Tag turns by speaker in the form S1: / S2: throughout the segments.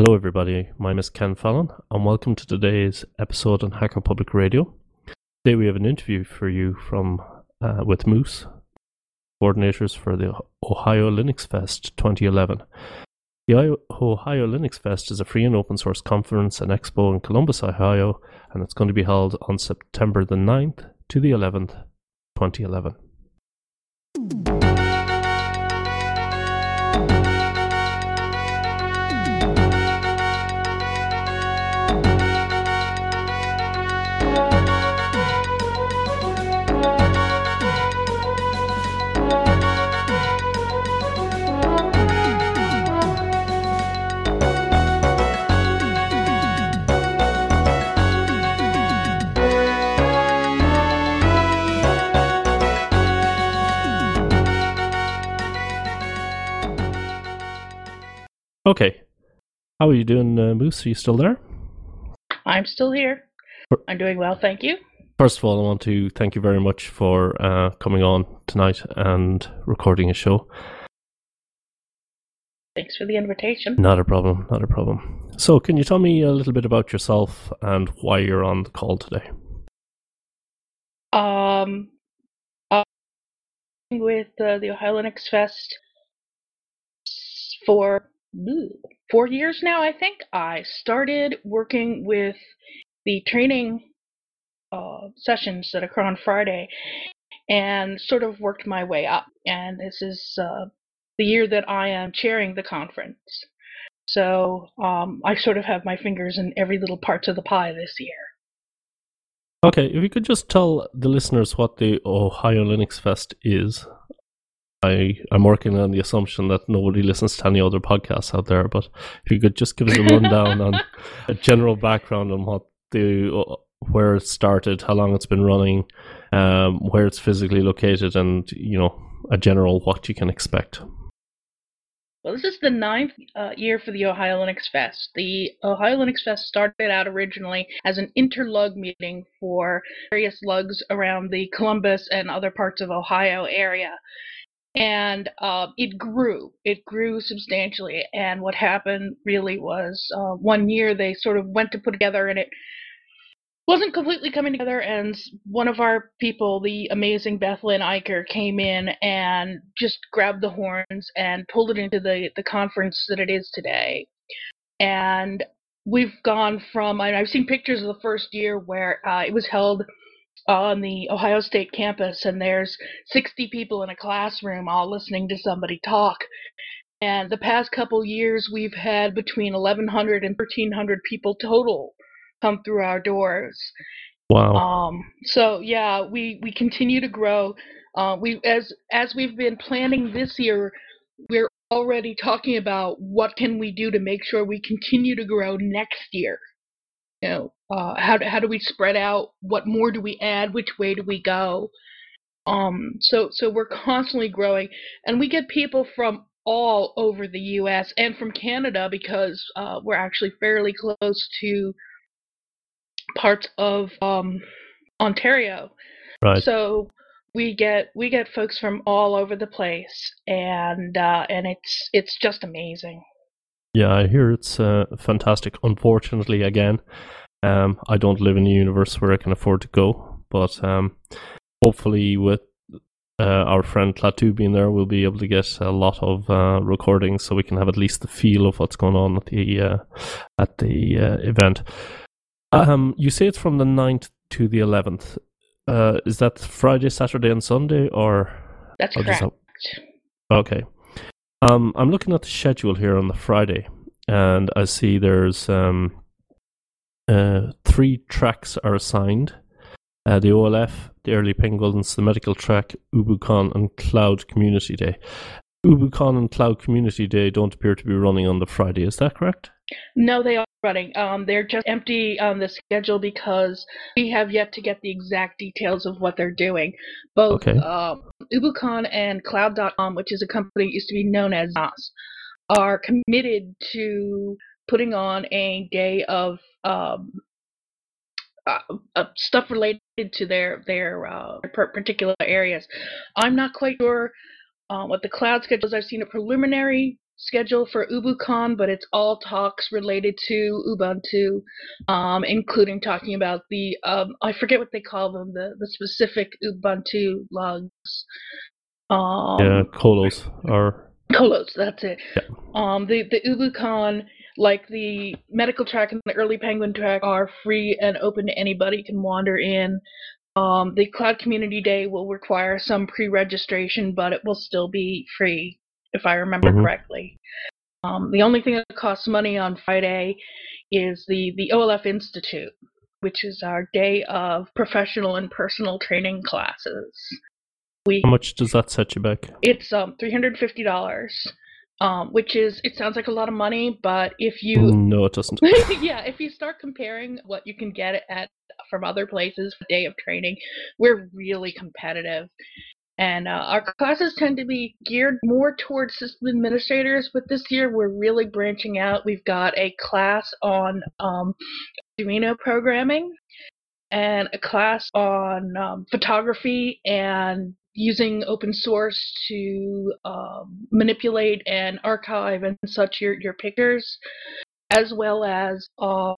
S1: Hello, everybody. My name is Ken Fallon, and welcome to today's episode on Hacker Public Radio. Today, we have an interview for you from uh, with Moose, coordinators for the Ohio Linux Fest 2011. The Ohio Linux Fest is a free and open source conference and expo in Columbus, Ohio, and it's going to be held on September the 9th to the 11th, 2011. Okay. How are you doing, uh, Moose? Are you still there?
S2: I'm still here. I'm doing well, thank you.
S1: First of all, I want to thank you very much for uh, coming on tonight and recording a show.
S2: Thanks for the invitation.
S1: Not a problem, not a problem. So, can you tell me a little bit about yourself and why you're on the call today?
S2: Um, I'm with uh, the Ohio Linux Fest for four years now, I think. I started working with the training uh, sessions that occur on Friday and sort of worked my way up. And this is uh, the year that I am chairing the conference. So um, I sort of have my fingers in every little part of the pie this year.
S1: Okay, if you could just tell the listeners what the Ohio Linux Fest is. I I'm working on the assumption that nobody listens to any other podcasts out there, but if you could just give us a rundown on a general background on what the where it started, how long it's been running, um, where it's physically located, and you know a general what you can expect.
S2: Well, this is the ninth uh, year for the Ohio Linux Fest. The Ohio Linux Fest started out originally as an interlug meeting for various lugs around the Columbus and other parts of Ohio area and uh, it grew. It grew substantially. And what happened really was uh, one year they sort of went to put together, and it wasn't completely coming together. And one of our people, the amazing Bethlyn Eicher, came in and just grabbed the horns and pulled it into the the conference that it is today. And we've gone from I have seen pictures of the first year where uh, it was held on the Ohio State campus, and there's 60 people in a classroom all listening to somebody talk. And the past couple years, we've had between 1,100 and 1,300 people total come through our doors.
S1: Wow.
S2: Um, so yeah, we we continue to grow. Uh, we as as we've been planning this year, we're already talking about what can we do to make sure we continue to grow next year you know, uh, how do, how do we spread out? What more do we add? Which way do we go? Um, so so we're constantly growing, and we get people from all over the U.S. and from Canada because uh, we're actually fairly close to parts of um, Ontario.
S1: Right.
S2: So we get we get folks from all over the place, and uh, and it's it's just amazing.
S1: Yeah, I hear it's uh, fantastic. Unfortunately, again, um, I don't live in a universe where I can afford to go, but um, hopefully, with uh, our friend Klaatu being there, we'll be able to get a lot of uh, recordings, so we can have at least the feel of what's going on at the uh, at the uh, event. Um, you say it's from the 9th to the eleventh. Uh, is that Friday, Saturday, and Sunday, or
S2: that's correct? That...
S1: Okay. Um, I'm looking at the schedule here on the Friday, and I see there's um, uh, three tracks are assigned: uh, the OLF, the Early Penguins, the Medical Track, UbuCon, and Cloud Community Day. UbuCon and Cloud Community Day don't appear to be running on the Friday. Is that correct?
S2: No, they are running. Um, they're just empty on the schedule because we have yet to get the exact details of what they're doing. Both okay. um, UbuCon and Cloud.com, which is a company that used to be known as NOS, are committed to putting on a day of um, uh, uh, stuff related to their their uh, particular areas. I'm not quite sure uh, what the cloud schedule is. I've seen a preliminary schedule for UbuCon, but it's all talks related to Ubuntu, um, including talking about the um, I forget what they call them, the the specific Ubuntu logs.
S1: Um, yeah, colos or
S2: colos. That's it. Yeah. Um, the the UbuCon like the medical track and the early penguin track are free and open to anybody can wander in um, the cloud community day will require some pre-registration but it will still be free if i remember mm-hmm. correctly. Um, the only thing that costs money on friday is the the olf institute which is our day of professional and personal training classes.
S1: We, how much does that set you back?
S2: It's um, $350 um, which is it sounds like a lot of money, but if you
S1: no, it doesn't.
S2: yeah, if you start comparing what you can get at from other places day of training, we're really competitive. And uh, our classes tend to be geared more towards system administrators, but this year we're really branching out. We've got a class on um, Arduino programming and a class on um, photography and using open source to um, manipulate and archive and such your, your pictures, as well as um,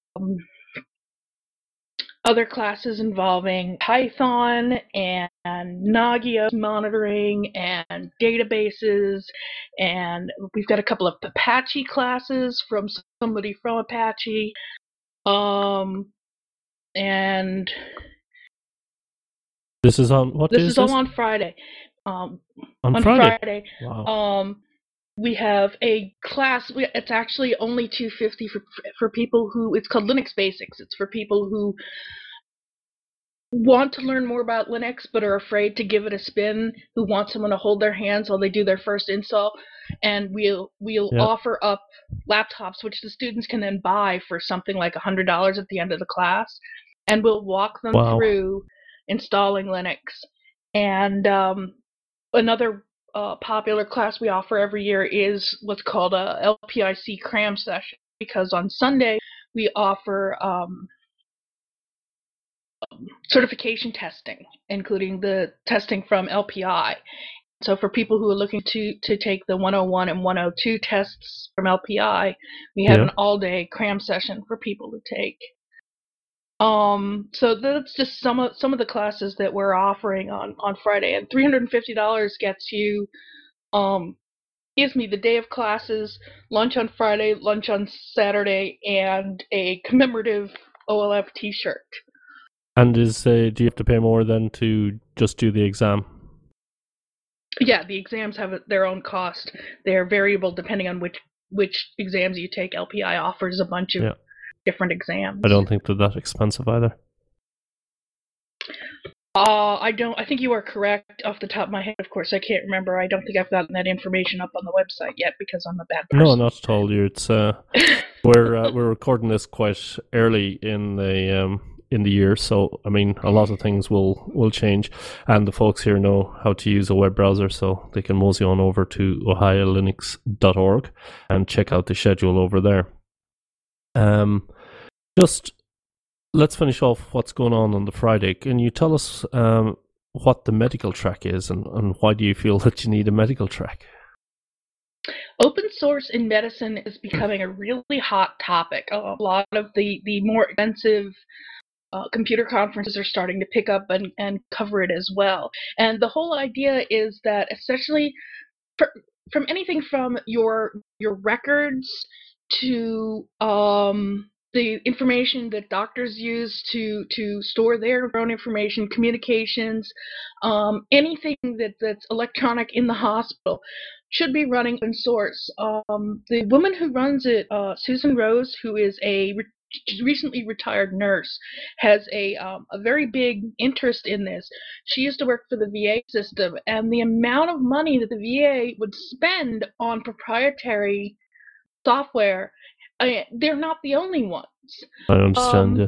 S2: other classes involving Python and, and Nagios monitoring and databases. And we've got a couple of Apache classes from somebody from Apache. Um, and
S1: this is on what?
S2: This
S1: is,
S2: is all on Friday. Um,
S1: on,
S2: on
S1: Friday.
S2: Friday.
S1: Wow.
S2: Um, we have a class. It's actually only two fifty for for people who. It's called Linux Basics. It's for people who want to learn more about Linux but are afraid to give it a spin. Who want someone to hold their hands while they do their first install. And we'll we'll yep. offer up laptops which the students can then buy for something like a hundred dollars at the end of the class, and we'll walk them
S1: wow.
S2: through installing Linux. And um, another uh, popular class we offer every year is what's called a LPIC cram session because on Sunday we offer um, certification testing, including the testing from LPI. So for people who are looking to, to take the 101 and 102 tests from LPI, we have yeah. an all-day cram session for people to take. Um, so that's just some of some of the classes that we're offering on on Friday, and three hundred and fifty dollars gets you, um, gives me the day of classes, lunch on Friday, lunch on Saturday, and a commemorative OLF T-shirt.
S1: And is uh, do you have to pay more than to just do the exam?
S2: Yeah, the exams have their own cost. They're variable depending on which which exams you take. LPI offers a bunch of. Yeah different exams.
S1: I don't think they're that expensive either.
S2: Uh, I don't. I think you are correct off the top of my head. Of course, I can't remember. I don't think I've gotten that information up on the website yet because I'm a bad person.
S1: No, not at all. You. It's uh, we're uh, we're recording this quite early in the um in the year, so I mean, a lot of things will will change, and the folks here know how to use a web browser, so they can mosey on over to ohiolinux.org and check out the schedule over there. Um, just let's finish off what's going on on the Friday. Can you tell us um, what the medical track is and, and why do you feel that you need a medical track?
S2: Open source in medicine is becoming a really hot topic. A lot of the, the more expensive uh, computer conferences are starting to pick up and, and cover it as well. And the whole idea is that, especially for, from anything from your your records to um, the information that doctors use to to store their own information, communications, um, anything that that's electronic in the hospital should be running open source. Um, the woman who runs it, uh, Susan Rose, who is a re- recently retired nurse, has a um, a very big interest in this. She used to work for the VA system, and the amount of money that the VA would spend on proprietary software, I, they're not the only ones.
S1: I understand. Um,
S2: yeah.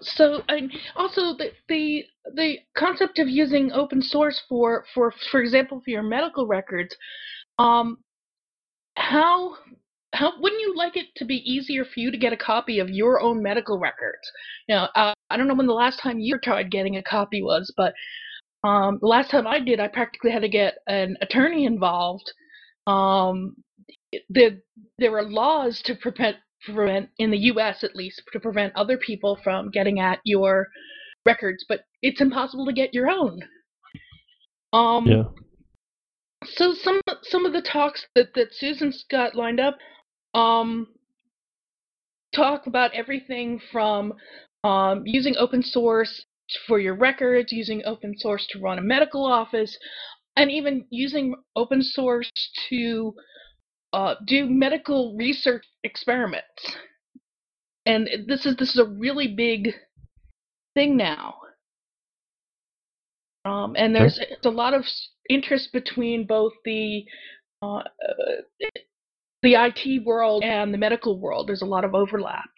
S2: So, and also the the the concept of using open source for for for example for your medical records, um, how how wouldn't you like it to be easier for you to get a copy of your own medical records? You know, uh, I don't know when the last time you tried getting a copy was, but um, the last time I did, I practically had to get an attorney involved um, the there are laws to prevent prevent in the U.S. at least to prevent other people from getting at your records, but it's impossible to get your own. Um,
S1: yeah.
S2: So some some of the talks that that Susan's got lined up, um, talk about everything from um, using open source for your records, using open source to run a medical office, and even using open source to uh, do medical research experiments. And this is this is a really big thing now. Um, and there's a lot of interest between both the uh, the IT world and the medical world. There's a lot of overlap.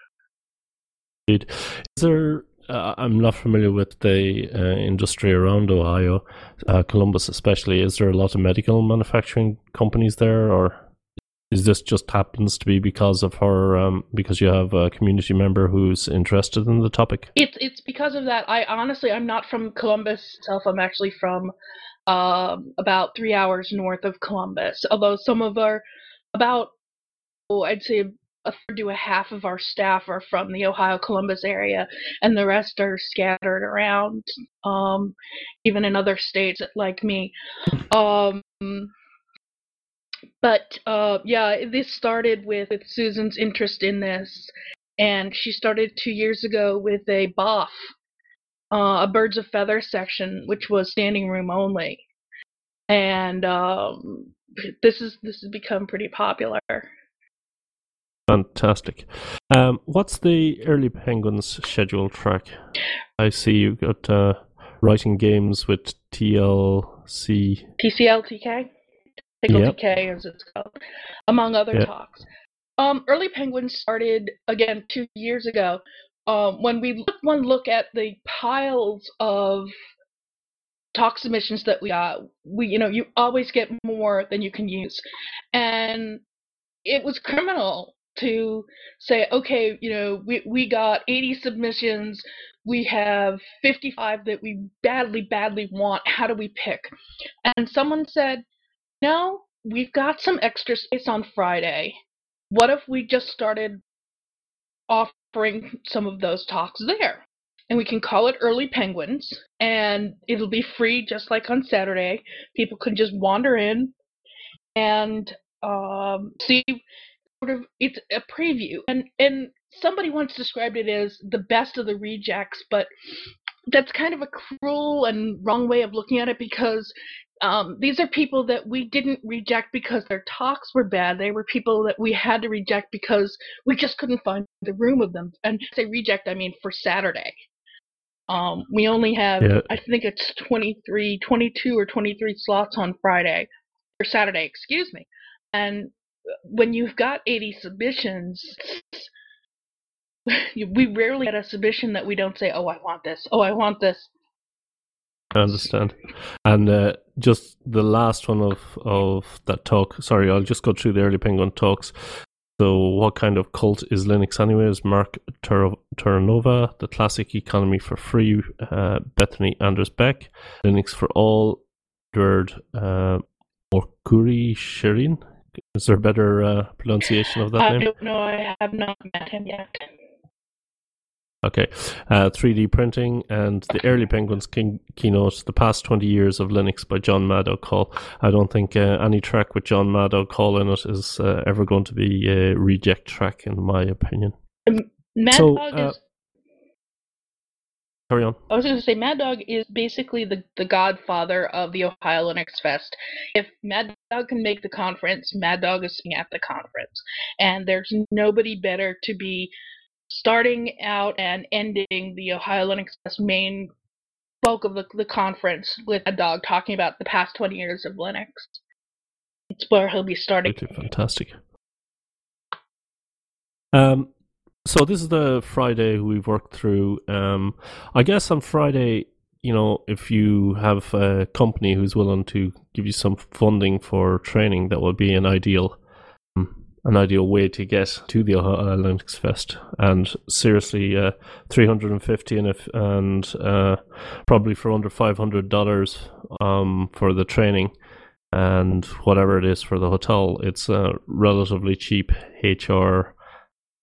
S1: Is there? Uh, I'm not familiar with the uh, industry around Ohio, uh, Columbus especially. Is there a lot of medical manufacturing companies there, or is this just happens to be because of her? Um, because you have a community member who's interested in the topic?
S2: It's it's because of that. I honestly, I'm not from Columbus itself. I'm actually from um, about three hours north of Columbus. Although some of our about oh, I'd say a third to a half of our staff are from the Ohio Columbus area, and the rest are scattered around, um, even in other states like me. But uh, yeah, this started with, with Susan's interest in this, and she started two years ago with a BOF, uh, a birds of feather section, which was standing room only, and um, this is this has become pretty popular.
S1: Fantastic. Um, what's the early Penguins schedule track? I see you've got uh, writing games with TLC.
S2: TCLTK? Tickle yep. TK, as it's called, among other yep. talks. Um, early Penguins started, again, two years ago. Um, when we look one look at the piles of talk submissions that we got, we, you know, you always get more than you can use. And it was criminal to say, okay, you know, we, we got 80 submissions, we have 55 that we badly, badly want. How do we pick? And someone said, no, we've got some extra space on Friday. What if we just started offering some of those talks there? And we can call it Early Penguins, and it'll be free just like on Saturday. People can just wander in and um, see sort of it's a preview and and somebody once described it as the best of the rejects but that's kind of a cruel and wrong way of looking at it because um, these are people that we didn't reject because their talks were bad. They were people that we had to reject because we just couldn't find the room of them. And say reject, I mean for Saturday. Um, we only have, yeah. I think it's 23, 22 or 23 slots on Friday or Saturday, excuse me. And when you've got 80 submissions, we rarely get a submission that we don't say, "Oh, I want this. Oh, I want this."
S1: I understand. And uh, just the last one of of that talk. Sorry, I'll just go through the early Penguin talks. So, what kind of cult is Linux anyways? Mark Tur- Terranova, The Classic Economy for Free, uh, Bethany Anders Beck, Linux for All, Derd uh, Morkuri Shirin, is there a better uh, pronunciation of that
S2: I
S1: name?
S2: I don't know. I have not met him yet.
S1: Okay. Uh, 3D printing and the early Penguins king- keynote, the past 20 years of Linux by Jon maddog Hall. I don't think uh, any track with Jon maddog Hall in it is uh, ever going to be a reject track, in my opinion.
S2: Um, Mad so, Dog uh, is
S1: Carry on.
S2: I was going to say, Mad Dog is basically the, the godfather of the Ohio Linux Fest. If Mad Dog can make the conference, Mad Dog is at the conference. And there's nobody better to be starting out and ending the Ohio Linux Fest main bulk of the, the conference with a Dog talking about the past 20 years of Linux. It's where he'll be starting.
S1: Fantastic. Um, so this is the Friday we've worked through. Um, I guess on Friday, you know, if you have a company who's willing to give you some funding for training, that would be an ideal, an ideal way to get to the Ohio Linux Fest. And seriously, uh, three hundred and fifty, and if and uh, probably for under five hundred dollars um, for the training and whatever it is for the hotel, it's a relatively cheap HR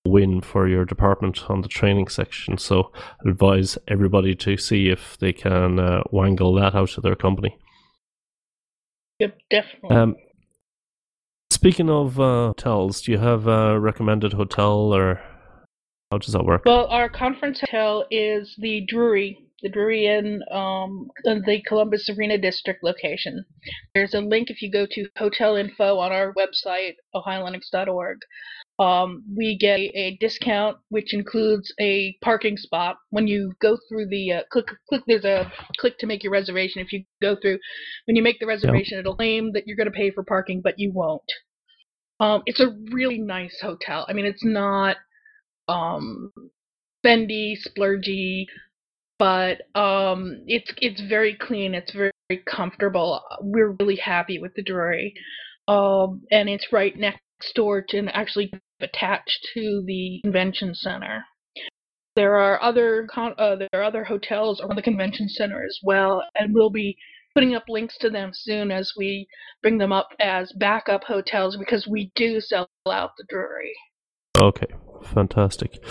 S1: win for your department on the training section. So I advise everybody to see if they can uh, wangle that out of their company.
S2: Yep, definitely.
S1: Um, speaking of uh, hotels, do you have a recommended hotel or how does that work?
S2: Well, our conference hotel is the Drury, the Drury in um, the Columbus Arena District location. There's a link if you go to hotel info on our website, ohiolinux.org. Um, we get a discount which includes a parking spot. When you go through the uh, click click there's a click to make your reservation. If you go through when you make the reservation it'll claim that you're going to pay for parking but you won't. Um, it's a really nice hotel. I mean it's not um, bendy splurgy but um, it's it's very clean. It's very, very comfortable. We're really happy with the Drury. Um, and it's right next door to and actually attached to the convention center. There are other uh, there are other hotels around the convention center as well, and we'll be putting up links to them soon as we bring them up as backup hotels because we do sell out the Drury.
S1: Okay, fantastic.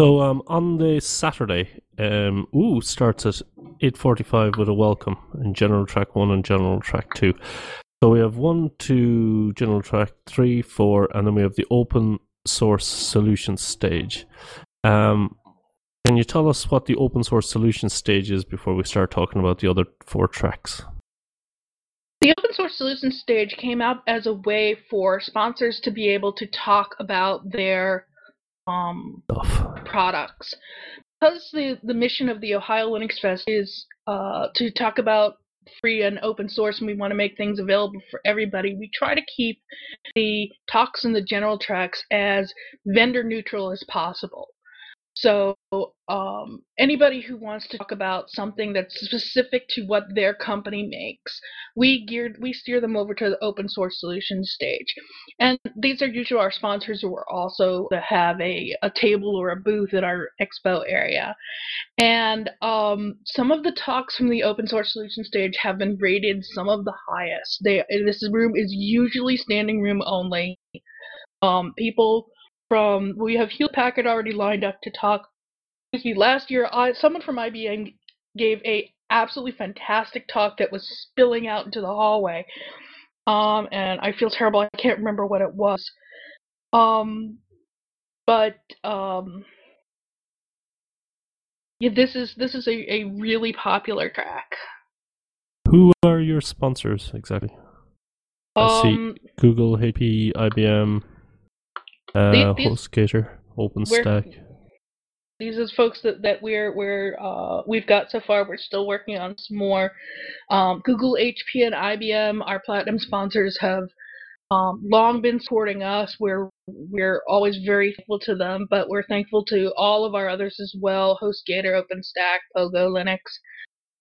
S1: So um, on the Saturday, um, ooh, starts at eight forty-five with a welcome in General Track One and General Track Two. So we have one, two, general track, three, four, and then we have the open source solutions stage. Um, can you tell us what the open source solutions stage is before we start talking about the other four tracks?
S2: The open source solutions stage came out as a way for sponsors to be able to talk about their um, products. Because the, the mission of the Ohio Linux Fest is uh, to talk about free and open source and we want to make things available for everybody, we try to keep the talks and the general tracks as vendor neutral as possible. So um, anybody who wants to talk about something that's specific to what their company makes, we geared we steer them over to the open source solutions stage. And these are usually our sponsors who are also to have a, a table or a booth at our expo area. And um, some of the talks from the open source solution stage have been rated some of the highest. They this room is usually standing room only. Um, people from we have Hewlett Packard already lined up to talk. Excuse me. Last year, I, someone from IBM gave a absolutely fantastic talk that was spilling out into the hallway. Um, and I feel terrible. I can't remember what it was. Um, but um, yeah, this is this is a, a really popular track.
S1: Who are your sponsors exactly? I see
S2: Um,
S1: Google, HP, IBM, uh,
S2: These-
S1: HostGator, OpenStack.
S2: these are folks that, that we're we're uh, we've got so far. We're still working on some more. Um, Google, HP, and IBM, our platinum sponsors, have um, long been supporting us. We're we're always very thankful to them, but we're thankful to all of our others as well. HostGator, OpenStack, Pogo, Linux.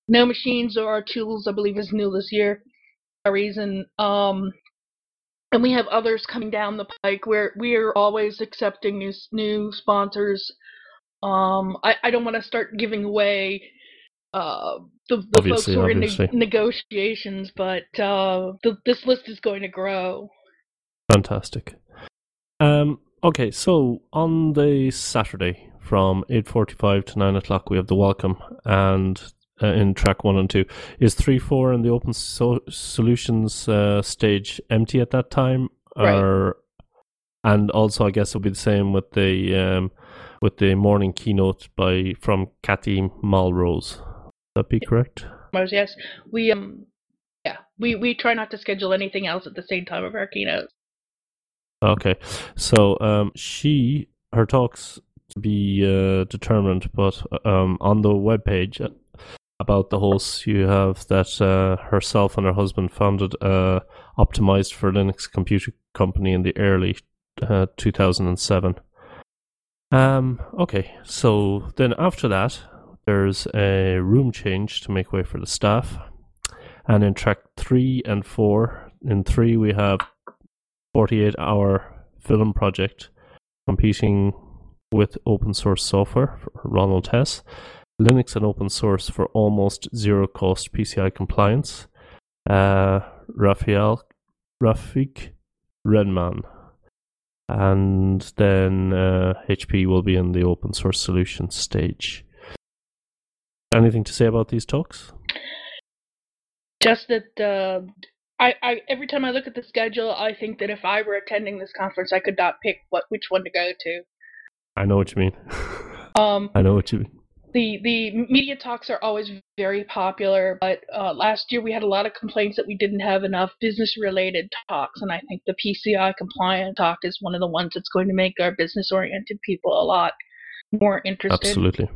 S2: No Machines or our tools, I believe, is new this year. A reason. Um, and we have others coming down the pike. We're we are always accepting new new sponsors. Um, I, I don't want to start giving away uh, the, the folks who are in ne- negotiations, but uh, the, this list is going to grow.
S1: Fantastic. Um, okay, so on the Saturday from eight forty-five to nine o'clock, we have the welcome, and uh, in track one and two is three, four, and the open so- solutions uh, stage empty at that time,
S2: Right.
S1: or and also I guess it'll be the same with the um, with the morning keynote by from Cathy Malmrose. Would that be correct?
S2: Yes, we um, yeah, we we try not to schedule anything else at the same time of our keynotes.
S1: Okay, so um, she her talks to be uh, determined, but um, on the webpage uh, about the hosts, you have that uh, herself and her husband founded a optimized for Linux computer company in the early uh, 2007. Um, okay, so then after that, there's a room change to make way for the staff, and in track three and four, in three we have 48 hour film project competing with open source software Ronald Hess, Linux and open source for almost zero cost PCI compliance. Uh, Raphael Rafik Redman. And then uh, HP will be in the open source solution stage. Anything to say about these talks?
S2: Just that uh, I, I every time I look at the schedule, I think that if I were attending this conference, I could not pick what which one to go to.
S1: I know what you mean.
S2: Um,
S1: I know what you mean.
S2: The the media talks are always very popular, but uh, last year we had a lot of complaints that we didn't have enough business related talks, and I think the PCI compliant talk is one of the ones that's going to make our business oriented people a lot more interested.
S1: Absolutely.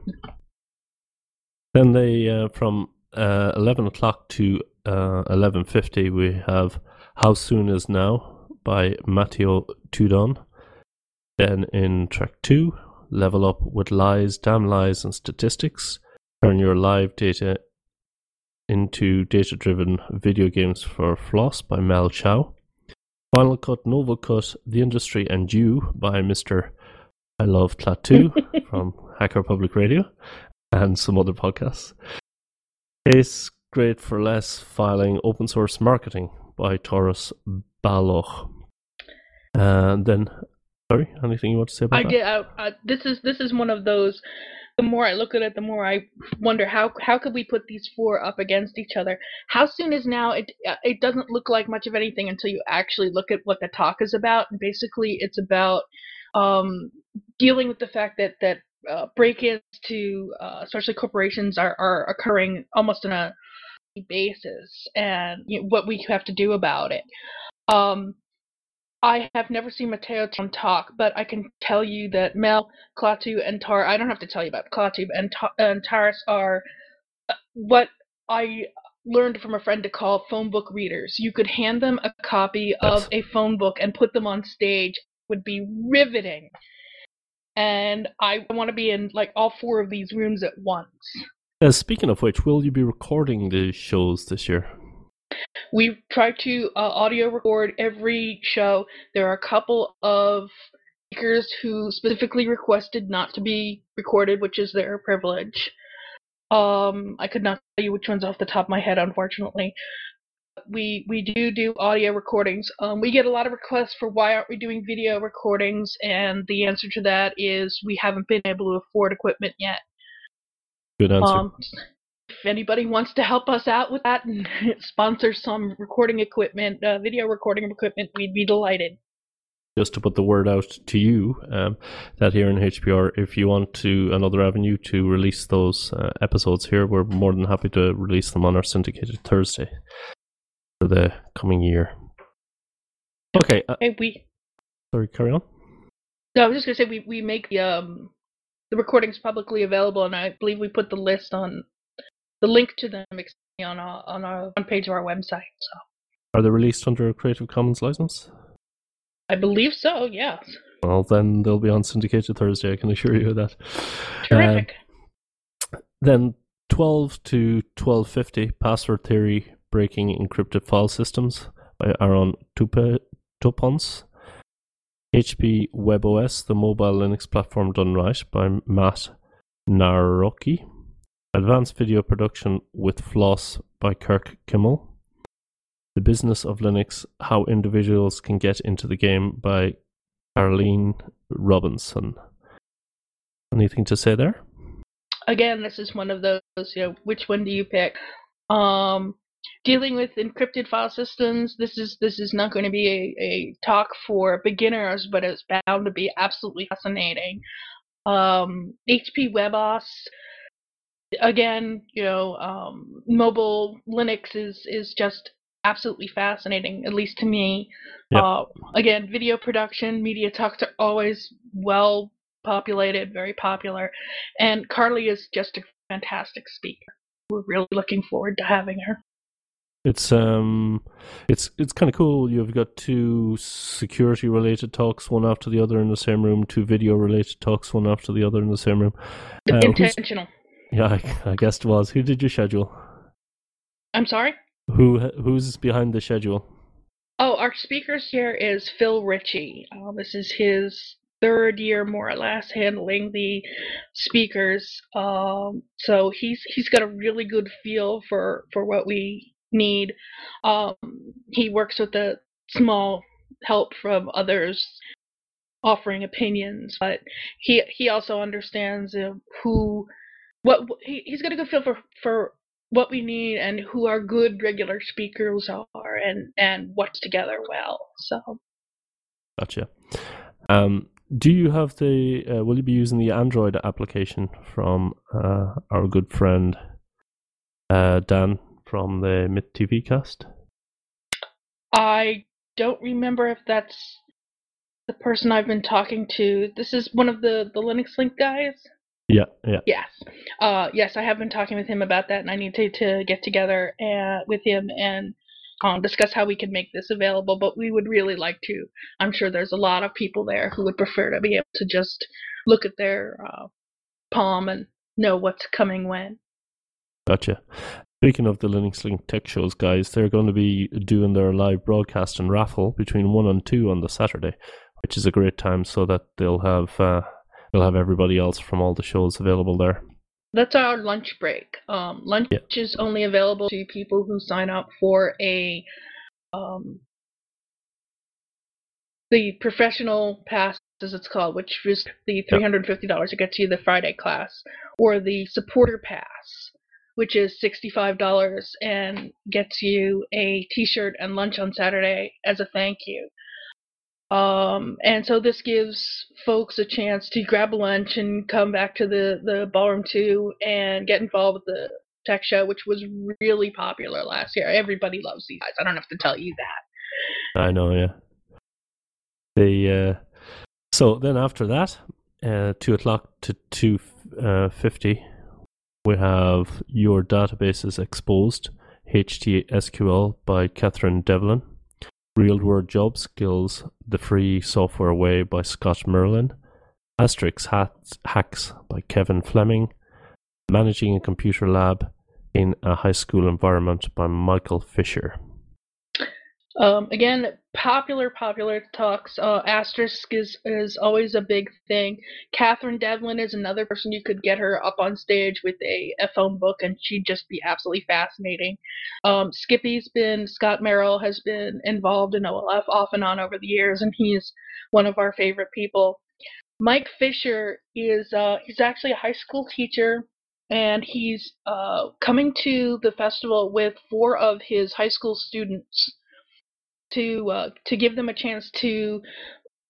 S1: Then they uh, from uh, eleven o'clock to uh, eleven fifty, we have "How Soon Is Now" by Matteo Tudon. Then in track two, "Level Up with Lies, Damn Lies, and Statistics." Turn your live data into data-driven video games for Floss by Mel Chua. Final Cut, Novel Cut, The Industry and You by Mr. I Love Klaatu from Hacker Public Radio and some other podcasts. It's great for less filing open source marketing by Tarus Balog. And then, sorry, anything you want to say about
S2: I
S1: that?
S2: get I, I, this is this is one of those. The more I look at it, the more I wonder how how could we put these four up against each other? How soon is now? It uh, it doesn't look like much of anything until you actually look at what the talk is about. And basically, it's about um, dealing with the fact that that uh, break-ins to uh, especially corporations are are occurring almost on a basis, and you know, what we have to do about it. Um, I have never seen Mateo talk, but I can tell you that Mel, Klaatu, and Tar. I don't have to tell you about Klaatu and, Ta- and Tarus are uh, what I learned from a friend to call phone book readers. You could hand them a copy of a phone book and put them on stage. It would be riveting. And I want to be in like all four of these rooms at once.
S1: Uh, speaking of which, will you be recording the shows this year?
S2: We try to uh, audio record every show. There are a couple of speakers who specifically requested not to be recorded, which is their privilege. Um, I could not tell you which ones off the top of my head, unfortunately. We we do do audio recordings. Um, we get a lot of requests for why aren't we doing video recordings, and the answer to that is we haven't been able to afford equipment yet.
S1: Good answer.
S2: Um, if anybody wants to help us out with that and sponsor some recording equipment, uh, video recording equipment, we'd be delighted.
S1: just to put the word out to you um, that here in HPR, if you want to another avenue to release those uh, episodes here, we're more than happy to release them on our syndicated Thursday for the coming year. Okay, uh,
S2: Hey, we.
S1: sorry, carry on.
S2: No, I was just gonna say we we make the um the recordings publicly available, and I believe we put the list on the link to them on our on our on page of our website. So
S1: Are they released under a Creative Commons license?
S2: I believe so. Yes.
S1: Well, then they'll be on syndicated Thursday. I can assure you of that.
S2: Terrific.
S1: Uh, then 12 to 1250, Password Theory Breaking Encrypted File Systems by Aaron Tupe- Tupons. HP WebOS, the mobile Linux platform done right by Matt Naroki. Advanced Video Production with Floss by Kirk Kimmel. The Business of Linux How Individuals Can Get into the Game by Caroline Robinson. Anything to say there?
S2: again, this is one of those, you know, which one do you pick? Um, dealing with encrypted file systems, this is this is not going to be a, a talk for beginners, but it's bound to be absolutely fascinating. Um, HP WebOS, again, you know, um, mobile Linux is is just absolutely fascinating, at least to me.
S1: Yep.
S2: Uh, again, video production, media talks are always well populated, very popular, and Carly is just a fantastic speaker. We're really looking forward to having her.
S1: It's um, it's it's kind of cool. You've got two security related talks, one after the other in the same room. Two video related talks, one after the other in the same room. Uh,
S2: Intentional.
S1: Yeah, I, I guess it was. Who did you schedule?
S2: I'm sorry.
S1: Who who's behind the schedule?
S2: Oh, our speaker here is Phil Ritchie. Uh, this is his third year, more or less, handling the speakers. Um, so he's he's got a really good feel for for what we need. Um, he works with a small help from others offering opinions, but he he also understands uh, who what he, he's got a good feel for for what we need and who our good regular speakers are and and what's together well. So,
S1: gotcha. Um, do you have the? Uh, will you be using the Android application from uh, our good friend uh, Dan from the Myth TV cast?
S2: I don't remember if that's the person I've been talking to. This is one of the the Linux Link guys.
S1: Yeah, yeah.
S2: Yes. Uh, yes, I have been talking with him about that, and I need to, to get together and, uh, with him and um, discuss how we can make this available. But we would really like to. I'm sure there's a lot of people there who would prefer to be able to just look at their uh, palm and know what's coming when.
S1: Gotcha. Speaking of the Linux Link Tech shows, guys, they're going to be doing their live broadcast and raffle between 1 and 2 on the Saturday, which is a great time so that they'll have. Uh, We'll have everybody else from all the shows available there.
S2: That's our lunch break. Um, lunch yeah. is only available to people who sign up for a um, the professional pass, as it's called, which is the three hundred fifty dollars to get you the Friday class, or the supporter pass, which is sixty five dollars and gets you a T-shirt and lunch on Saturday as a thank you. Um, and so this gives folks a chance to grab lunch and come back to the, the ballroom too and get involved with the tech show, which was really popular last year. Everybody loves these guys. I don't have to tell you that.
S1: I know, yeah. The uh, so then after that, uh, two o'clock to two uh, fifty, we have your databases exposed. HTSQL by Catherine Devlin. Real World Job Skills The Free Software Way by Scott Merrill, Asterisk Hacks by Kevin Fleming, Managing a Computer Lab in a High School Environment by Michael Fisher.
S2: Um, again, popular, popular talks. Uh, Asterisk is, is always a big thing. Catherine Devlin is another person you could get her up on stage with a, a phone book, and she'd just be absolutely fascinating. Um, Skippy's been, Scott Merrill has been involved in OLF off and on over the years, and he's one of our favorite people. Mike Fisher is, uh, he's actually a high school teacher and he's uh, coming to the festival with four of his high school students to uh, to give them a chance to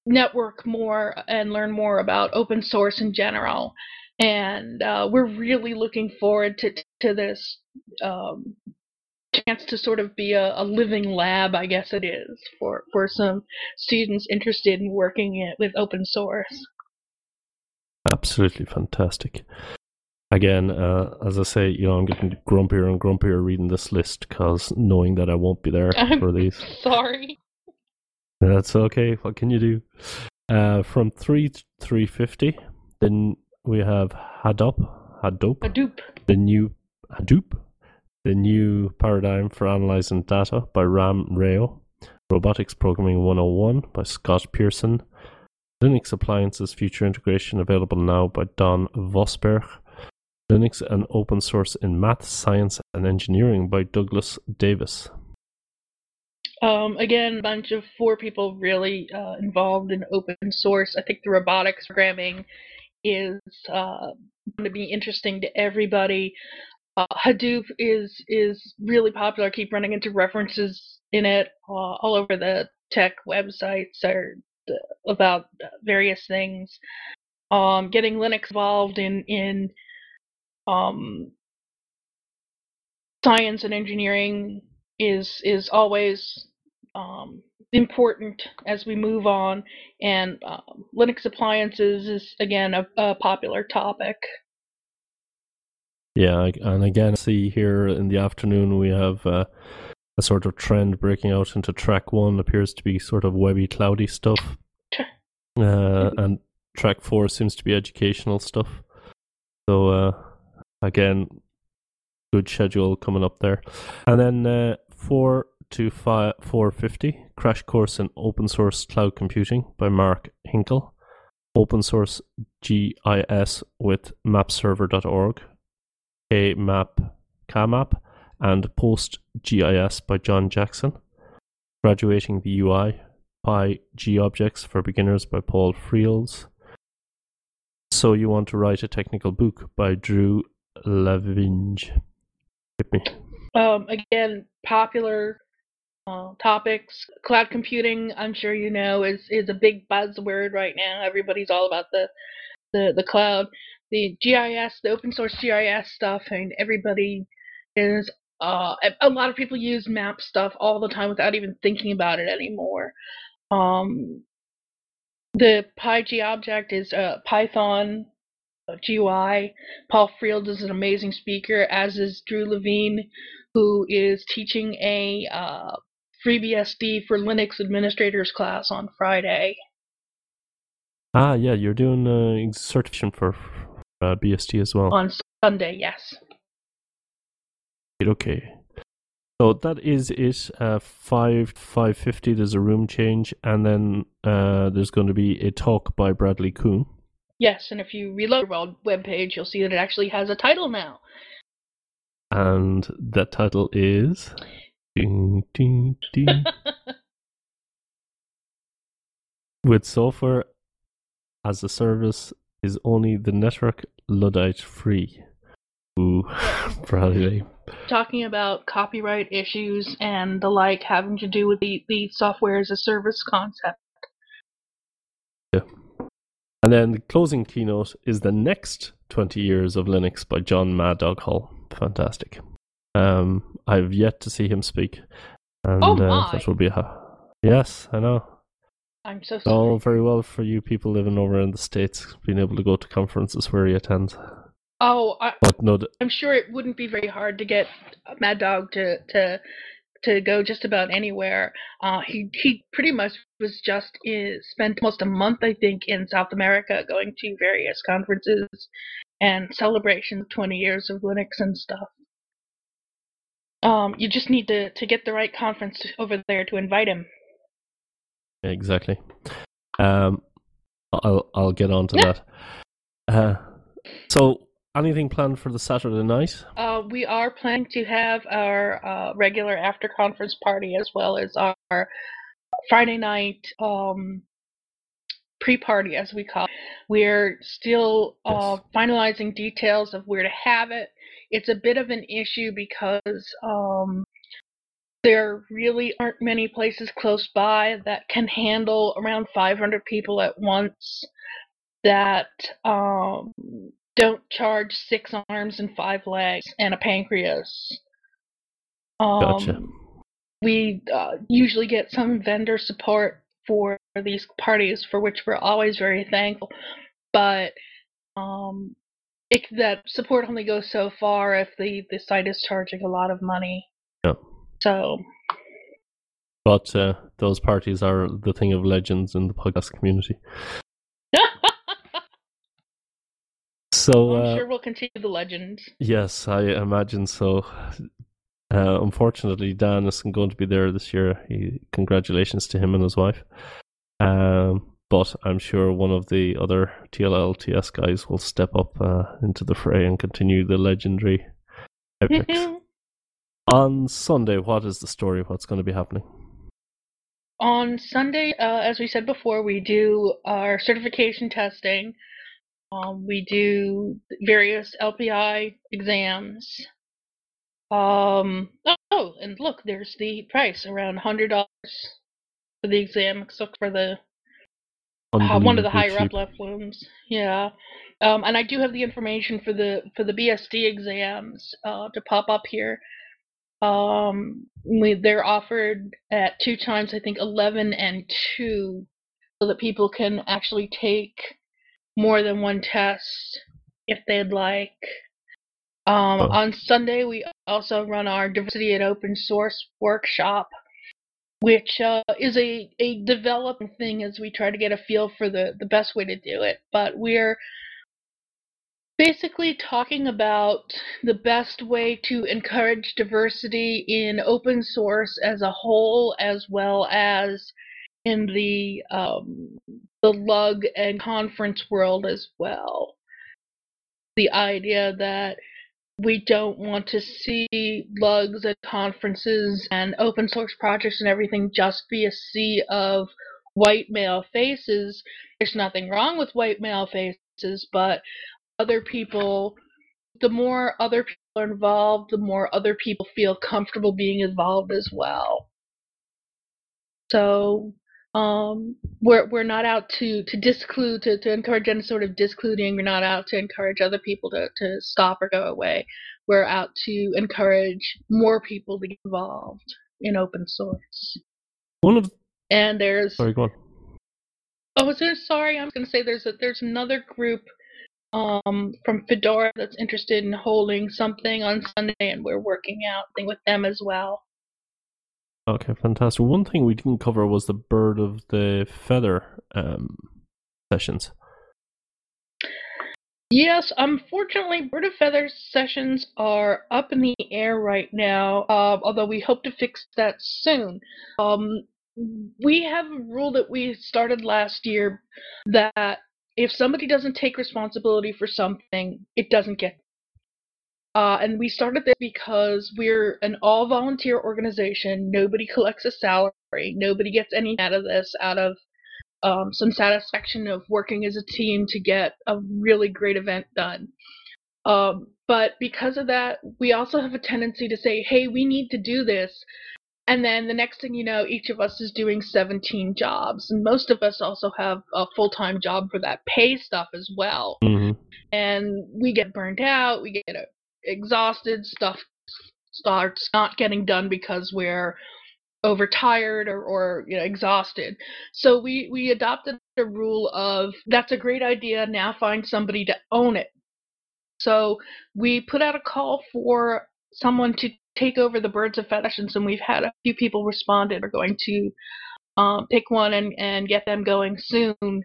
S2: network more and learn more about open source in general. And uh, we're really looking forward to to this um, chance to sort of be a, a, living lab, I guess it is, for for some students interested in working it with open source.
S1: Absolutely fantastic again, uh, as I say, you know, I'm getting grumpier and grumpier reading this list because knowing that I won't be there
S2: I'm
S1: for these.
S2: Sorry.
S1: That's okay. What can you do? Uh, from three to three fifty, then we have Hadoop, Hadoop,
S2: Hadoop,
S1: the new Hadoop, the new paradigm for analyzing data by Ram Rao, Robotics Programming 101 by Scott Pearson, Linux Appliances Future Integration available now by Don Vosberg, Linux and Open Source in Math, Science and Engineering by Douglas Davis.
S2: Um, again, a bunch of four people really uh, involved in open source. I think the robotics programming is uh, going to be interesting to everybody. Uh, Hadoop is is really popular. I keep running into references in it uh, all over the tech websites or about various things. Um, getting Linux involved in in um, science and engineering is is always um, important as we move on, and uh, Linux appliances is again a, a popular topic.
S1: Yeah, and again, see here in the afternoon we have uh, a sort of trend breaking out into track one appears to be sort of webby, cloudy stuff, uh, and track four seems to be educational stuff. Again, good schedule coming up there. And then uh, 4 to 5, 450, Crash Course in Open Source Cloud Computing by Mark Hinkle. Open Source GIS with mapserver.org, a map, KMAP, and Post GIS by John Jackson. Graduating the UI by G Objects for Beginners by Paul Frields. So You Want to Write a Technical Book by Drew Lavinge. Hit me.
S2: Um, again, popular uh, topics. Cloud computing, I'm sure you know, is is a big buzzword right now. Everybody's all about the the, the cloud. The GIS, the open source GIS stuff, and everybody is. Uh, a lot of people use map stuff all the time without even thinking about it anymore. Um, the PyG object is a Python GUI. Paul Frields is an amazing speaker, as is Drew Levine, who is teaching a uh, FreeBSD for Linux administrators class on Friday.
S1: Ah, yeah, you're doing a certification for uh, BSD as well.
S2: On Sunday, yes.
S1: Okay. So that is it. Uh, five five fifty. There's a room change, and then uh, there's going to be a talk by Bradley Kuhn.
S2: Yes, and if you reload your web page, you'll see that it actually has a title now.
S1: And that title is Ding, ding, ding. With software as a service is only the network Luddite free. Ooh, probably.
S2: Talking about copyright issues and the like having to do with the, the software as a service concept.
S1: Yeah. And then the closing keynote is the next 20 years of Linux by Jon maddog Hall. Fantastic. Um, I've yet to see him speak, and
S2: oh
S1: uh, that will be a yes. I know.
S2: I'm so sorry.
S1: All very well for you people living over in the states, being able to go to conferences where he attends.
S2: Oh, I,
S1: but no,
S2: I'm sure it wouldn't be very hard to get Mad Dog to to to go just about anywhere. Uh, he he pretty much was just is, spent almost a month, I think, in South America, going to various conferences and celebrations 20 years of Linux and stuff. Um, you just need to, to get the right conference over there to invite him.
S1: Exactly. Um, I'll I'll get on to yeah. that. Uh, so, anything planned for the Saturday night?
S2: Uh, we are planning to have our uh, regular after conference party as well as our Friday night um, pre party, as we call it. We're still uh, yes. finalizing details of where to have it it's a bit of an issue because um, there really aren't many places close by that can handle around 500 people at once that um, don't charge six arms and five legs and a pancreas. Um,
S1: gotcha.
S2: We uh, usually get some vendor support for these parties, for which we're always very thankful. But um, it, that support only goes so far if the, the site is charging a lot of money.
S1: Yeah.
S2: So.
S1: But uh, those parties are the thing of legends in the podcast community. So
S2: I'm
S1: uh,
S2: sure we'll continue the legend.
S1: Yes, I imagine so. Uh, unfortunately, Dan isn't going to be there this year. He, congratulations to him and his wife. Um, but I'm sure one of the other TLLTS guys will step up uh, into the fray and continue the legendary epics. On Sunday, what is the story? What's going to be happening?
S2: On Sunday, uh, as we said before, we do our certification testing. Um, we do various LPI exams. Um, oh, and look, there's the price around $100 for the exam, except for the uh, one of the higher cheap. up left rooms. Yeah. Um, and I do have the information for the for the BSD exams uh, to pop up here. Um, we, they're offered at two times, I think, eleven and two, so that people can actually take more than one test if they'd like. Um, oh. On Sunday, we also run our diversity and open source workshop which uh, is a, a developing thing as we try to get a feel for the, the best way to do it. But we're basically talking about the best way to encourage diversity in open source as a whole, as well as in the um, the lug and conference world as well. The idea that we don't want to see lugs at conferences and open source projects and everything just be a sea of white male faces. There's nothing wrong with white male faces, but other people, the more other people are involved, the more other people feel comfortable being involved as well. So um, we're we're not out to to disclude to, to encourage any sort of discluding. We're not out to encourage other people to, to stop or go away. We're out to encourage more people to get involved in open source.
S1: One of
S2: and there's
S1: sorry, go on.
S2: Oh, sorry, I was going to say there's a, there's another group um, from Fedora that's interested in holding something on Sunday, and we're working out thing with them as well.
S1: Okay, fantastic. One thing we didn't cover was the bird of the feather um, sessions.
S2: Yes, unfortunately, Bird of Feather sessions are up in the air right now, uh, although we hope to fix that soon. Um, we have a rule that we started last year that if somebody doesn't take responsibility for something, it doesn't get uh, and we started this because we're an all volunteer organization. Nobody collects a salary. Nobody gets any out of this, out of um, some satisfaction of working as a team to get a really great event done. Um, but because of that, we also have a tendency to say, hey, we need to do this. And then the next thing you know, each of us is doing 17 jobs. And most of us also have a full time job for that pay stuff as well.
S1: Mm-hmm.
S2: And we get burned out, we get exhausted, stuff starts not getting done because we're overtired or, or you know exhausted. So we we adopted a rule of that's a great idea. Now find somebody to own it. So we put out a call for someone to take over the Birds of Feathers, and we've had a few people responded. We're going to um, pick one and, and get them going soon.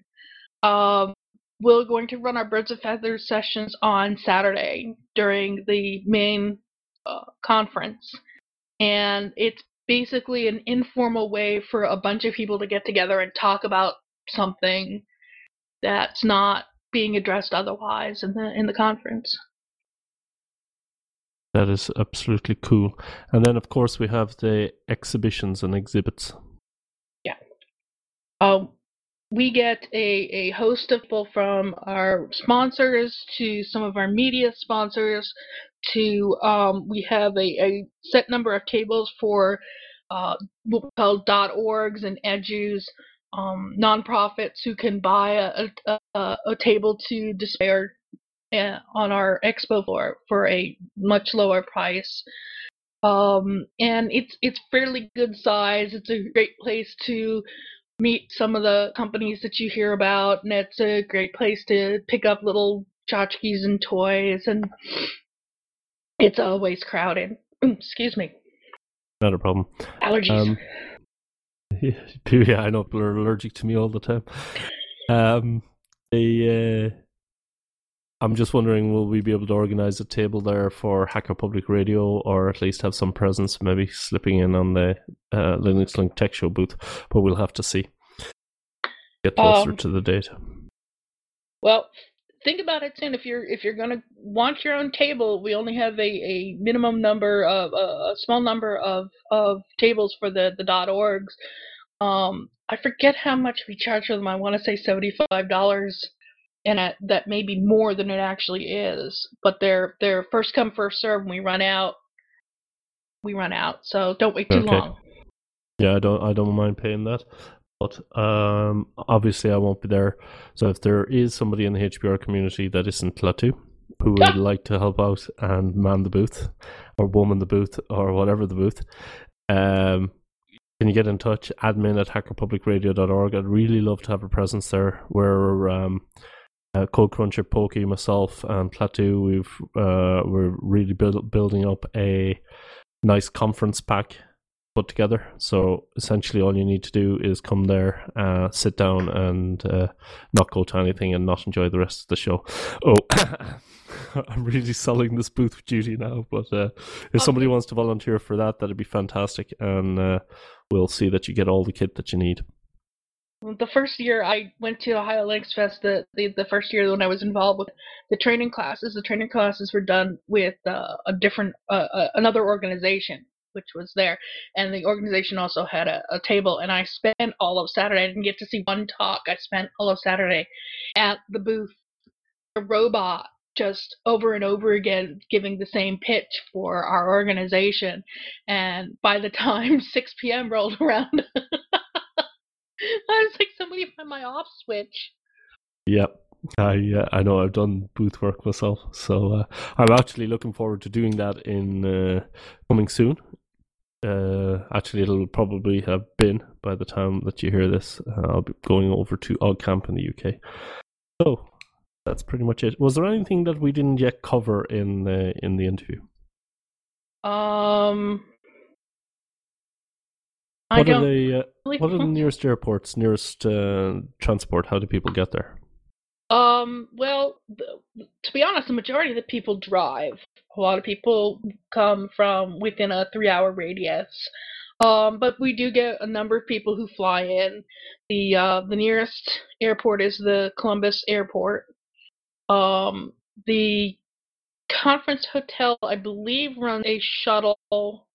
S2: Um, we're going to run our Birds of Feathers sessions on Saturday during the main uh, conference. And it's basically an informal way for a bunch of people to get together and talk about something that's not being addressed otherwise in the in the conference.
S1: That is absolutely cool. And then of course we have the exhibitions and exhibits.
S2: Yeah. Um we get a, a host of people from our sponsors to some of our media sponsors to um, we have a, a set number of tables for uh, what we call .orgs and edus um, nonprofits who can buy a, a, a table to display uh, on our expo floor for a much lower price. Um, and it's it's fairly good size. It's a great place to meet some of the companies that you hear about, and it's a great place to pick up little tchotchkes and toys, and it's always crowded. Excuse me.
S1: Not a problem.
S2: Allergies. Um,
S1: yeah, I know people are allergic to me all the time. Um, the uh, I'm just wondering, will we be able to organize a table there for Hacker Public Radio, or at least have some presence, maybe slipping in on the uh, Linux Link Tech Show booth? But we'll have to see. Get closer um, to the date.
S2: Well, think about it, Tim. If you're if you're gonna want your own table, we only have a, a minimum number of uh, a small number of, of tables for the the .orgs. Um, I forget how much we charge for them. I want to say seventy five dollars and at, that may be more than it actually is. But they're they're first come first serve. When we run out, we run out. So don't wait too okay. long.
S1: Yeah, I don't I don't mind paying that. But um, obviously, I won't be there. So if there is somebody in the HPR community that isn't Klaatu who would like to help out and man the booth or woman the booth or whatever the booth, um, can you get in touch? Admin at hackerpublicradio.org. I'd really love to have a presence there. We're um, uh, Code Cruncher, Pokey, myself, and Klaatu, we've uh, we're really build, building up a nice conference pack put together. So essentially, all you need to do is come there, uh, sit down, and uh, not go to anything, and not enjoy the rest of the show. Oh. I'm really selling this booth duty now, but uh, if somebody wants to volunteer for that, that'd be fantastic, and uh, we'll see that you get all the kit that you need.
S2: The first year I went to Ohio Linux Fest, the, the, the first year when I was involved with the training classes, the training classes were done with uh, a different, uh, uh, another organization, which was there. And the organization also had a, a, table. And I spent all of Saturday, I didn't get to see one talk. I spent all of Saturday at the booth, a robot just over and over again giving the same pitch for our organization. And by the time 6 p.m. rolled around, I was like, somebody find my off switch.
S1: Yep. I uh, I know I've done booth work myself, so uh, I'm actually looking forward to doing that in uh, coming soon. Uh, actually, it'll probably have been by the time that you hear this. Uh, I'll be going over to Odd OggCamp in the UK. So that's pretty much it. Was there anything that we didn't yet cover in the in the interview?
S2: Um,
S1: I what. Are the, uh, what are the nearest airports? Nearest uh, transport? How do people get there?
S2: Um. Well, to be honest, the majority of the people drive. A lot of people come from within a three-hour radius. Um, but we do get a number of people who fly in. The uh, the nearest airport is the Columbus Airport. Um, the conference hotel, I believe, runs a shuttle.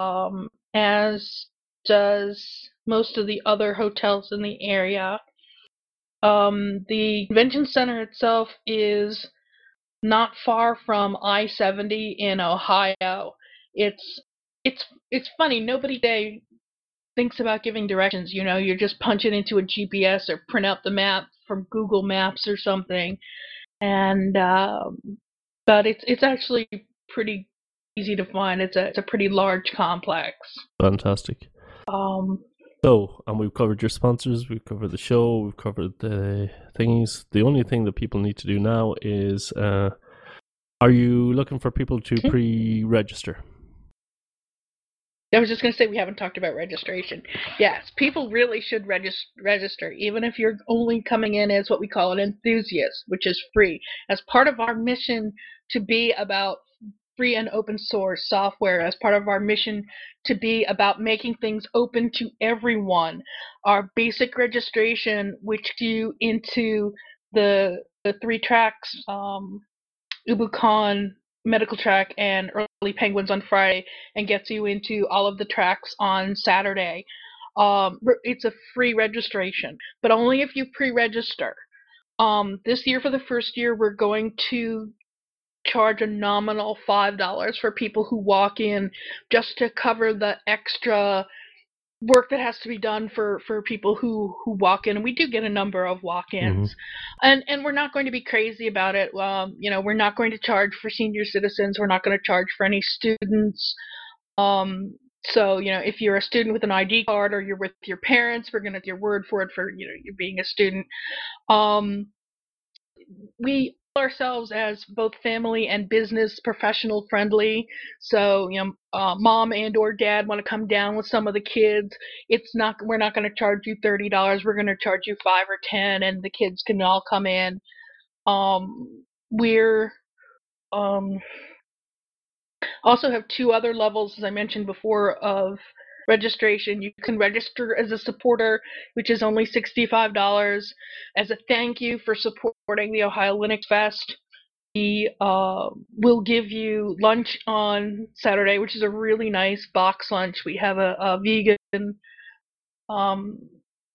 S2: Um, as does most of the other hotels in the area. Um, the convention center itself is not far from I-70 in Ohio. It's it's it's funny. Nobody day thinks about giving directions. You know, you're just punching into a GPS or print out the map from Google Maps or something, and um, but it's it's actually pretty easy to find. It's a it's a pretty large complex.
S1: Fantastic.
S2: Um,
S1: so, and we've covered your sponsors, we've covered the show, we've covered the things. The only thing that people need to do now is uh, are you looking for people to hmm. pre register?
S2: I was just going to say we haven't talked about registration. Yes, people really should regis- register, even if you're only coming in as what we call an enthusiast, which is free. As part of our mission to be about free and open source software as part of our mission to be about making things open to everyone. Our basic registration, which you into the the three tracks, um, UbuCon, Medical Track, and Early Penguins on Friday, and gets you into all of the tracks on Saturday. Um, it's a free registration, but only if you pre-register. Um, this year, for the first year, we're going to charge a nominal $5 for people who walk in just to cover the extra work that has to be done for for people who who walk in. And we do get a number of walk-ins. Mm-hmm. and and we're not going to be crazy about it. Um you know we're not going to charge for senior citizens. We're not going to charge for any students. Um so you know if you're a student with an id card or you're with your parents we're going to get your word for it for you know you being a student. Um we ourselves as both family and business professional friendly. So, you know, uh, mom and or dad want to come down with some of the kids. It's not, we're not going to charge you $30. We're going to charge you five or 10 and the kids can all come in. Um, we're, um, also have two other levels, as I mentioned before, of registration. You can register as a supporter, which is only $65. As a thank you for supporting the Ohio Linux Fest, we uh, will give you lunch on Saturday, which is a really nice box lunch. We have a, a vegan um,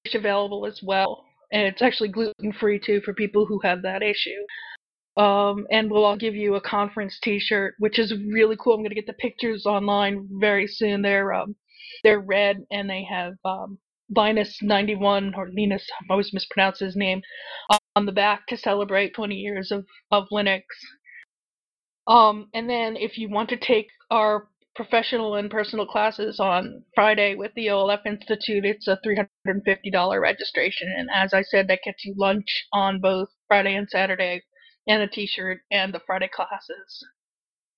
S2: dish available as well. And it's actually gluten free too for people who have that issue. Um, and we'll all give you a conference T-shirt, which is really cool. I'm going to get the pictures online very soon. They're um, they're red and they have um, Linus 91 or Linus, I always mispronounce his name, on the back to celebrate 20 years of, of Linux. Um, and then if you want to take our professional and personal classes on Friday with the OLF Institute, it's a $350 registration. And as I said, that gets you lunch on both Friday and Saturday, and a t shirt and the Friday classes.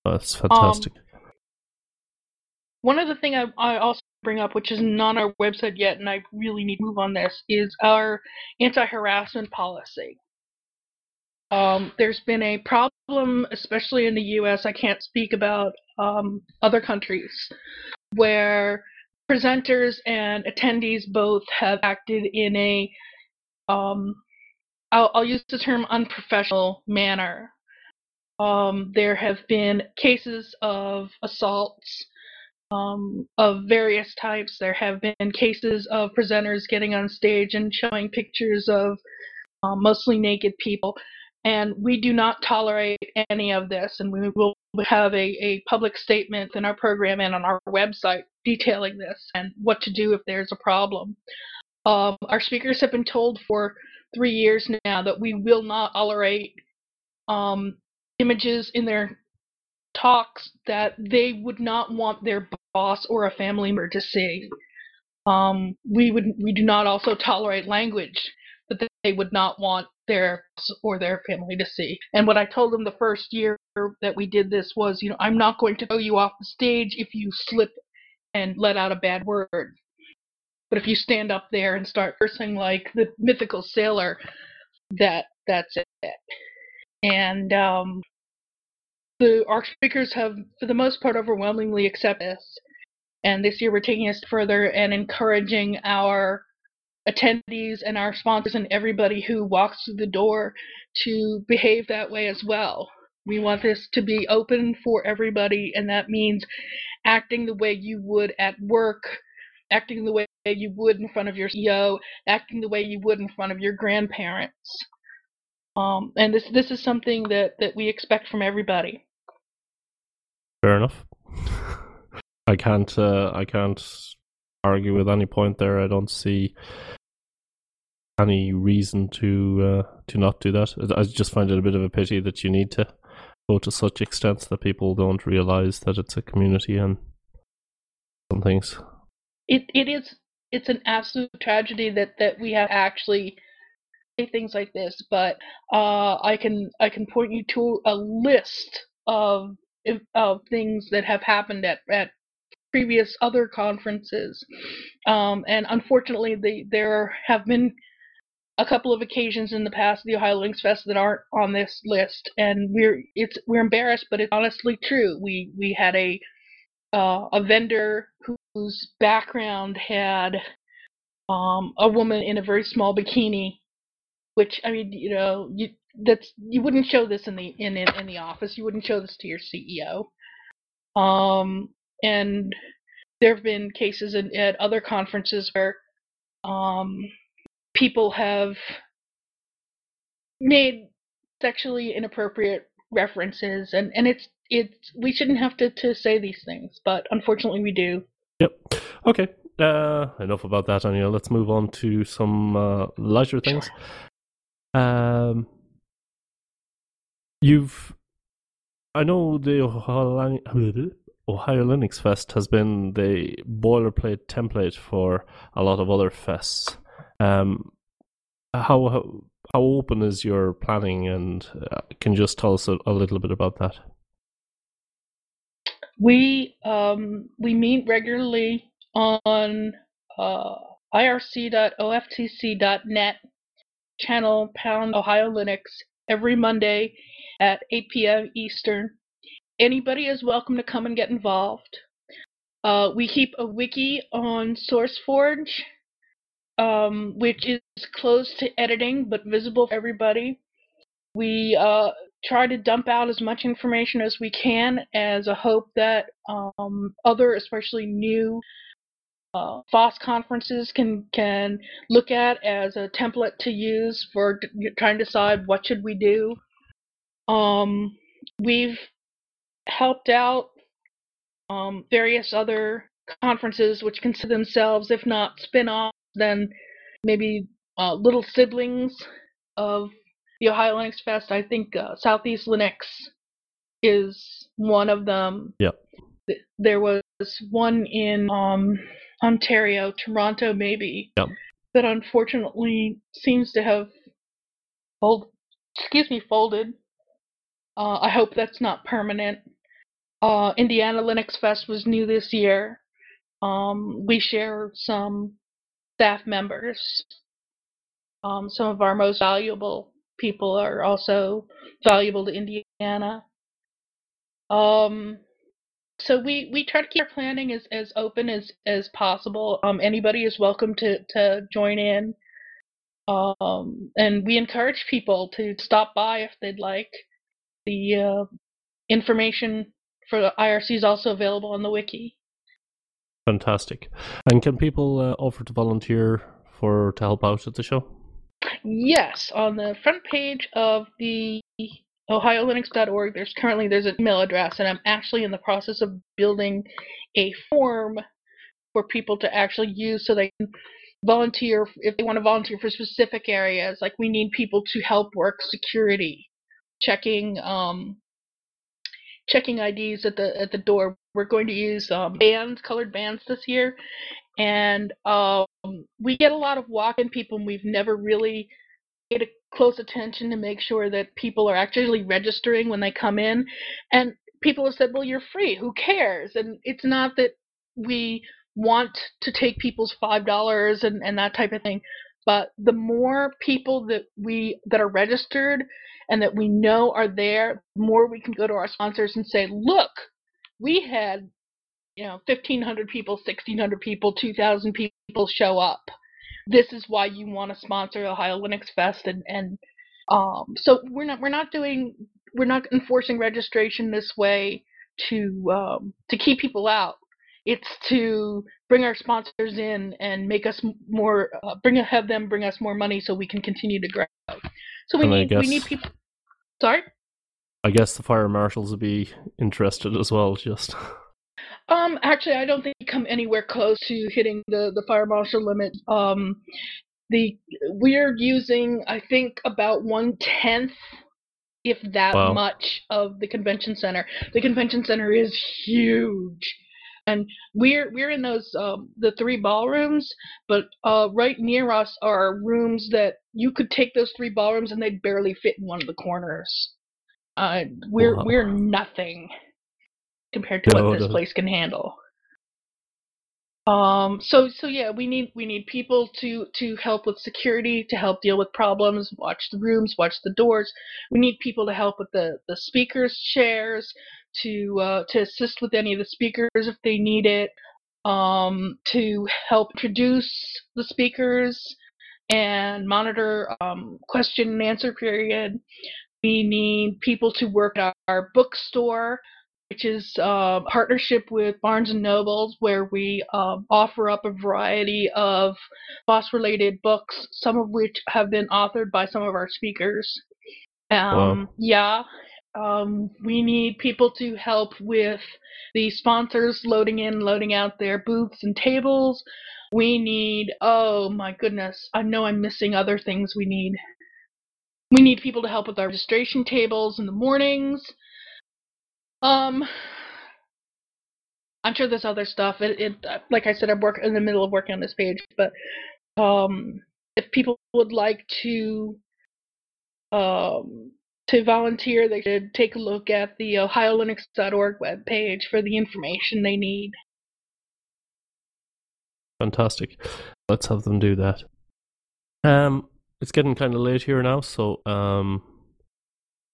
S1: That's fantastic. Um,
S2: one other thing I, I also bring up, which is not on our website yet, and I really need to move on this, is our anti-harassment policy. Um, there's been a problem, especially in the U.S. I can't speak about um, other countries, where presenters and attendees both have acted in a, um, I'll, I'll use the term unprofessional manner. Um, there have been cases of assaults um, of various types. There have been cases of presenters getting on stage and showing pictures of um, mostly naked people. And we do not tolerate any of this. And we will have a, a public statement in our program and on our website detailing this and what to do if there's a problem. Um, our speakers have been told for three years now that we will not tolerate um, images in their talks that they would not want their boss or a family member to see. Um, we would we do not also tolerate language that they would not want their or their family to see. And what I told them the first year that we did this was, you know, I'm not going to throw you off the stage if you slip and let out a bad word. But if you stand up there and start cursing like the mythical sailor, that that's it. And um, our speakers have, for the most part, overwhelmingly accepted this. And this year we're taking us further and encouraging our attendees and our sponsors and everybody who walks through the door to behave that way as well. We want this to be open for everybody, and that means acting the way you would at work, acting the way you would in front of your CEO, acting the way you would in front of your grandparents. Um, and this this is something that, that we expect from everybody.
S1: Fair enough. I can't uh, I can't argue with any point there. I don't see any reason to uh, to not do that. I just find it a bit of a pity that you need to go to such extents that people don't realize that it's a community and some things.
S2: It it is it's an absolute tragedy that that we have actually say things like this, but uh, I can I can point you to a list of of things that have happened at at previous other conferences, um, and unfortunately, the, there have been a couple of occasions in the past the Ohio Linux Fest that aren't on this list, and we're it's we're embarrassed, but it's honestly true. We we had a uh, a vendor whose background had um, a woman in a very small bikini, which I mean, you know, you that's you wouldn't show this in the in in, in the office. You wouldn't show this to your CEO. Um, and there have been cases in, at other conferences where um, people have made sexually inappropriate references and and it's it's we shouldn't have to to say these things but unfortunately we do
S1: yep okay uh enough about that Anya. let's move on to some uh leisure things sure. Um you've i know the ohio, linux fest has been the boilerplate template for a lot of other fests um, how, how how open is your planning, and uh, can you just tell us a, a, little bit about that?
S2: We um, we meet regularly on uh, irc.oftc.net channel pound Ohio Linux every Monday at 8 p.m. Eastern. Anybody is welcome to come and get involved. Uh, we keep a wiki on SourceForge um, which is closed to editing but visible for everybody. We uh, try to dump out as much information as we can as a hope that um, other, especially new uh, FOSS conferences can can look at as a template to use for trying to decide what should we do. Um, we've helped out um, various other conferences which consider themselves, if not spin-offs, then maybe uh, little siblings of the Ohio Linux Fest. I think uh, Southeast Linux is one of them.
S1: Yep.
S2: There was one in um, Ontario, Toronto, maybe.
S1: Yep.
S2: That unfortunately seems to have fold, excuse me, folded. Uh, I hope that's not permanent. Uh, Indiana Linux Fest was new this year. Um, we share some staff members. Um, some of our most valuable people are also valuable to Indiana. Um, so we we try to keep our planning as as open as as possible. Um, anybody is welcome to to join in. Um, and we encourage people to stop by if they'd like. The uh, information for the IRC is also available on the wiki.
S1: Fantastic. And can people uh, offer to volunteer for to help out at the show?
S2: Yes, on the front page of the OhioLinux.org, there's currently there's an email address, and I'm actually in the process of building a form for people to actually use so they can volunteer if they want to volunteer for specific areas. Like we need people to help work security, checking um, checking IDs at the at the door. We're going to use um, bands, colored bands this year, and um, we get a lot of walk-in people, and we've never really paid close attention to make sure that people are actually registering when they come in. And people have said, "Well, you're free. Who cares?" And it's not that we want to take people's five dollars and, and that type of thing. But the more people that we that are registered and that we know are there, the more we can go to our sponsors and say, look, we had you know 1500 people 1600 people 2000 people show up this is why you want to sponsor ohio linux fest and and um, so we're not we're not doing we're not enforcing registration this way to um, to keep people out it's to bring our sponsors in and make us more, uh, bring have them bring us more money so we can continue to grow. So we
S1: And
S2: need we need people. Sorry.
S1: I guess the fire marshals would be interested as well. Just
S2: Um, actually, I don't think we come anywhere close to hitting the the fire marshal limit. Um, the we're using I think about one tenth, if that
S1: Wow.
S2: much, of the convention center. The convention center is huge, and we're we're in those um, the three ballrooms, but uh, right near us are rooms that you could take those three ballrooms and they'd barely fit in one of the corners. Uh, we're
S1: Wow.
S2: we're nothing compared to
S1: No,
S2: what this place can handle. Um, so so yeah, we need we need people to to help with security, to help deal with problems, watch the rooms, watch the doors. We need people to help with the the speakers chairs, to uh, to assist with any of the speakers if they need it, um, to help introduce the speakers and monitor um, question and answer period. We need people to work at our bookstore which is uh, a partnership with Barnes and Nobles, where we um, offer up a variety of FOSS-related books, some of which have been authored by some of our speakers. Um, Yeah, um, we need people to help with the sponsors loading in, loading out their booths and tables. We need, oh my goodness, I know I'm missing other things we need. We need people to help with our registration tables in the mornings. Um, I'm sure there's other stuff. It, it like I said, I'm work in the middle of working on this page, but um, if people would like to um to volunteer, they should take a look at the OhioLinux.org webpage for the information they need.
S1: fantastic. Let's have them do that. Um, it's getting kind of late here now, so um,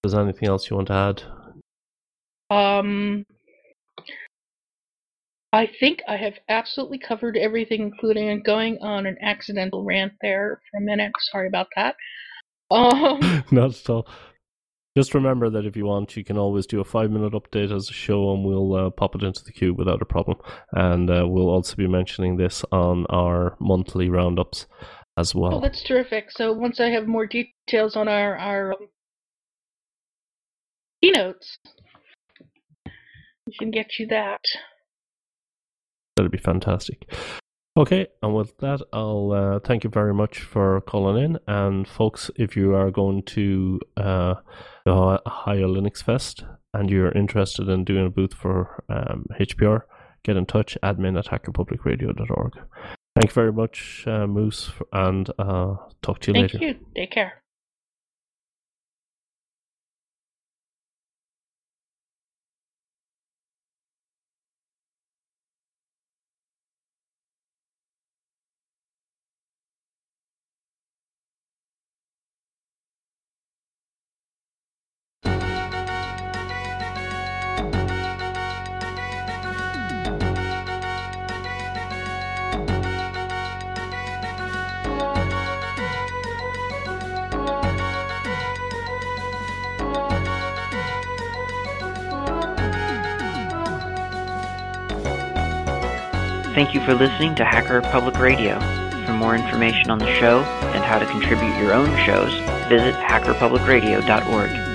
S1: if there's anything else you want to add?
S2: Um, I think I have absolutely covered everything, including going on an accidental rant there for a minute. Sorry about that. Um.
S1: Not at all. Just remember that if you want, you can always do a five minute update as a show and we'll uh, pop it into the queue without a problem. And uh, we'll also be mentioning this on our monthly roundups as well.
S2: Oh, that's terrific. So once I have more details on our our um, keynotes, we can get you that.
S1: That'd be fantastic. Okay, and with that, I'll uh, thank you very much for calling in. And folks, if you are going to uh, the Ohio Linux Fest and you're interested in doing a booth for um, HPR, get in touch, admin at hackerpublicradio.org. Thank you very much, uh, Moose, and uh, talk to you
S2: Thank
S1: later.
S2: Thank you. Take care.
S3: Thank you for listening to Hacker Public Radio. For more information on the show and how to contribute your own shows, visit hackerpublicradio.org.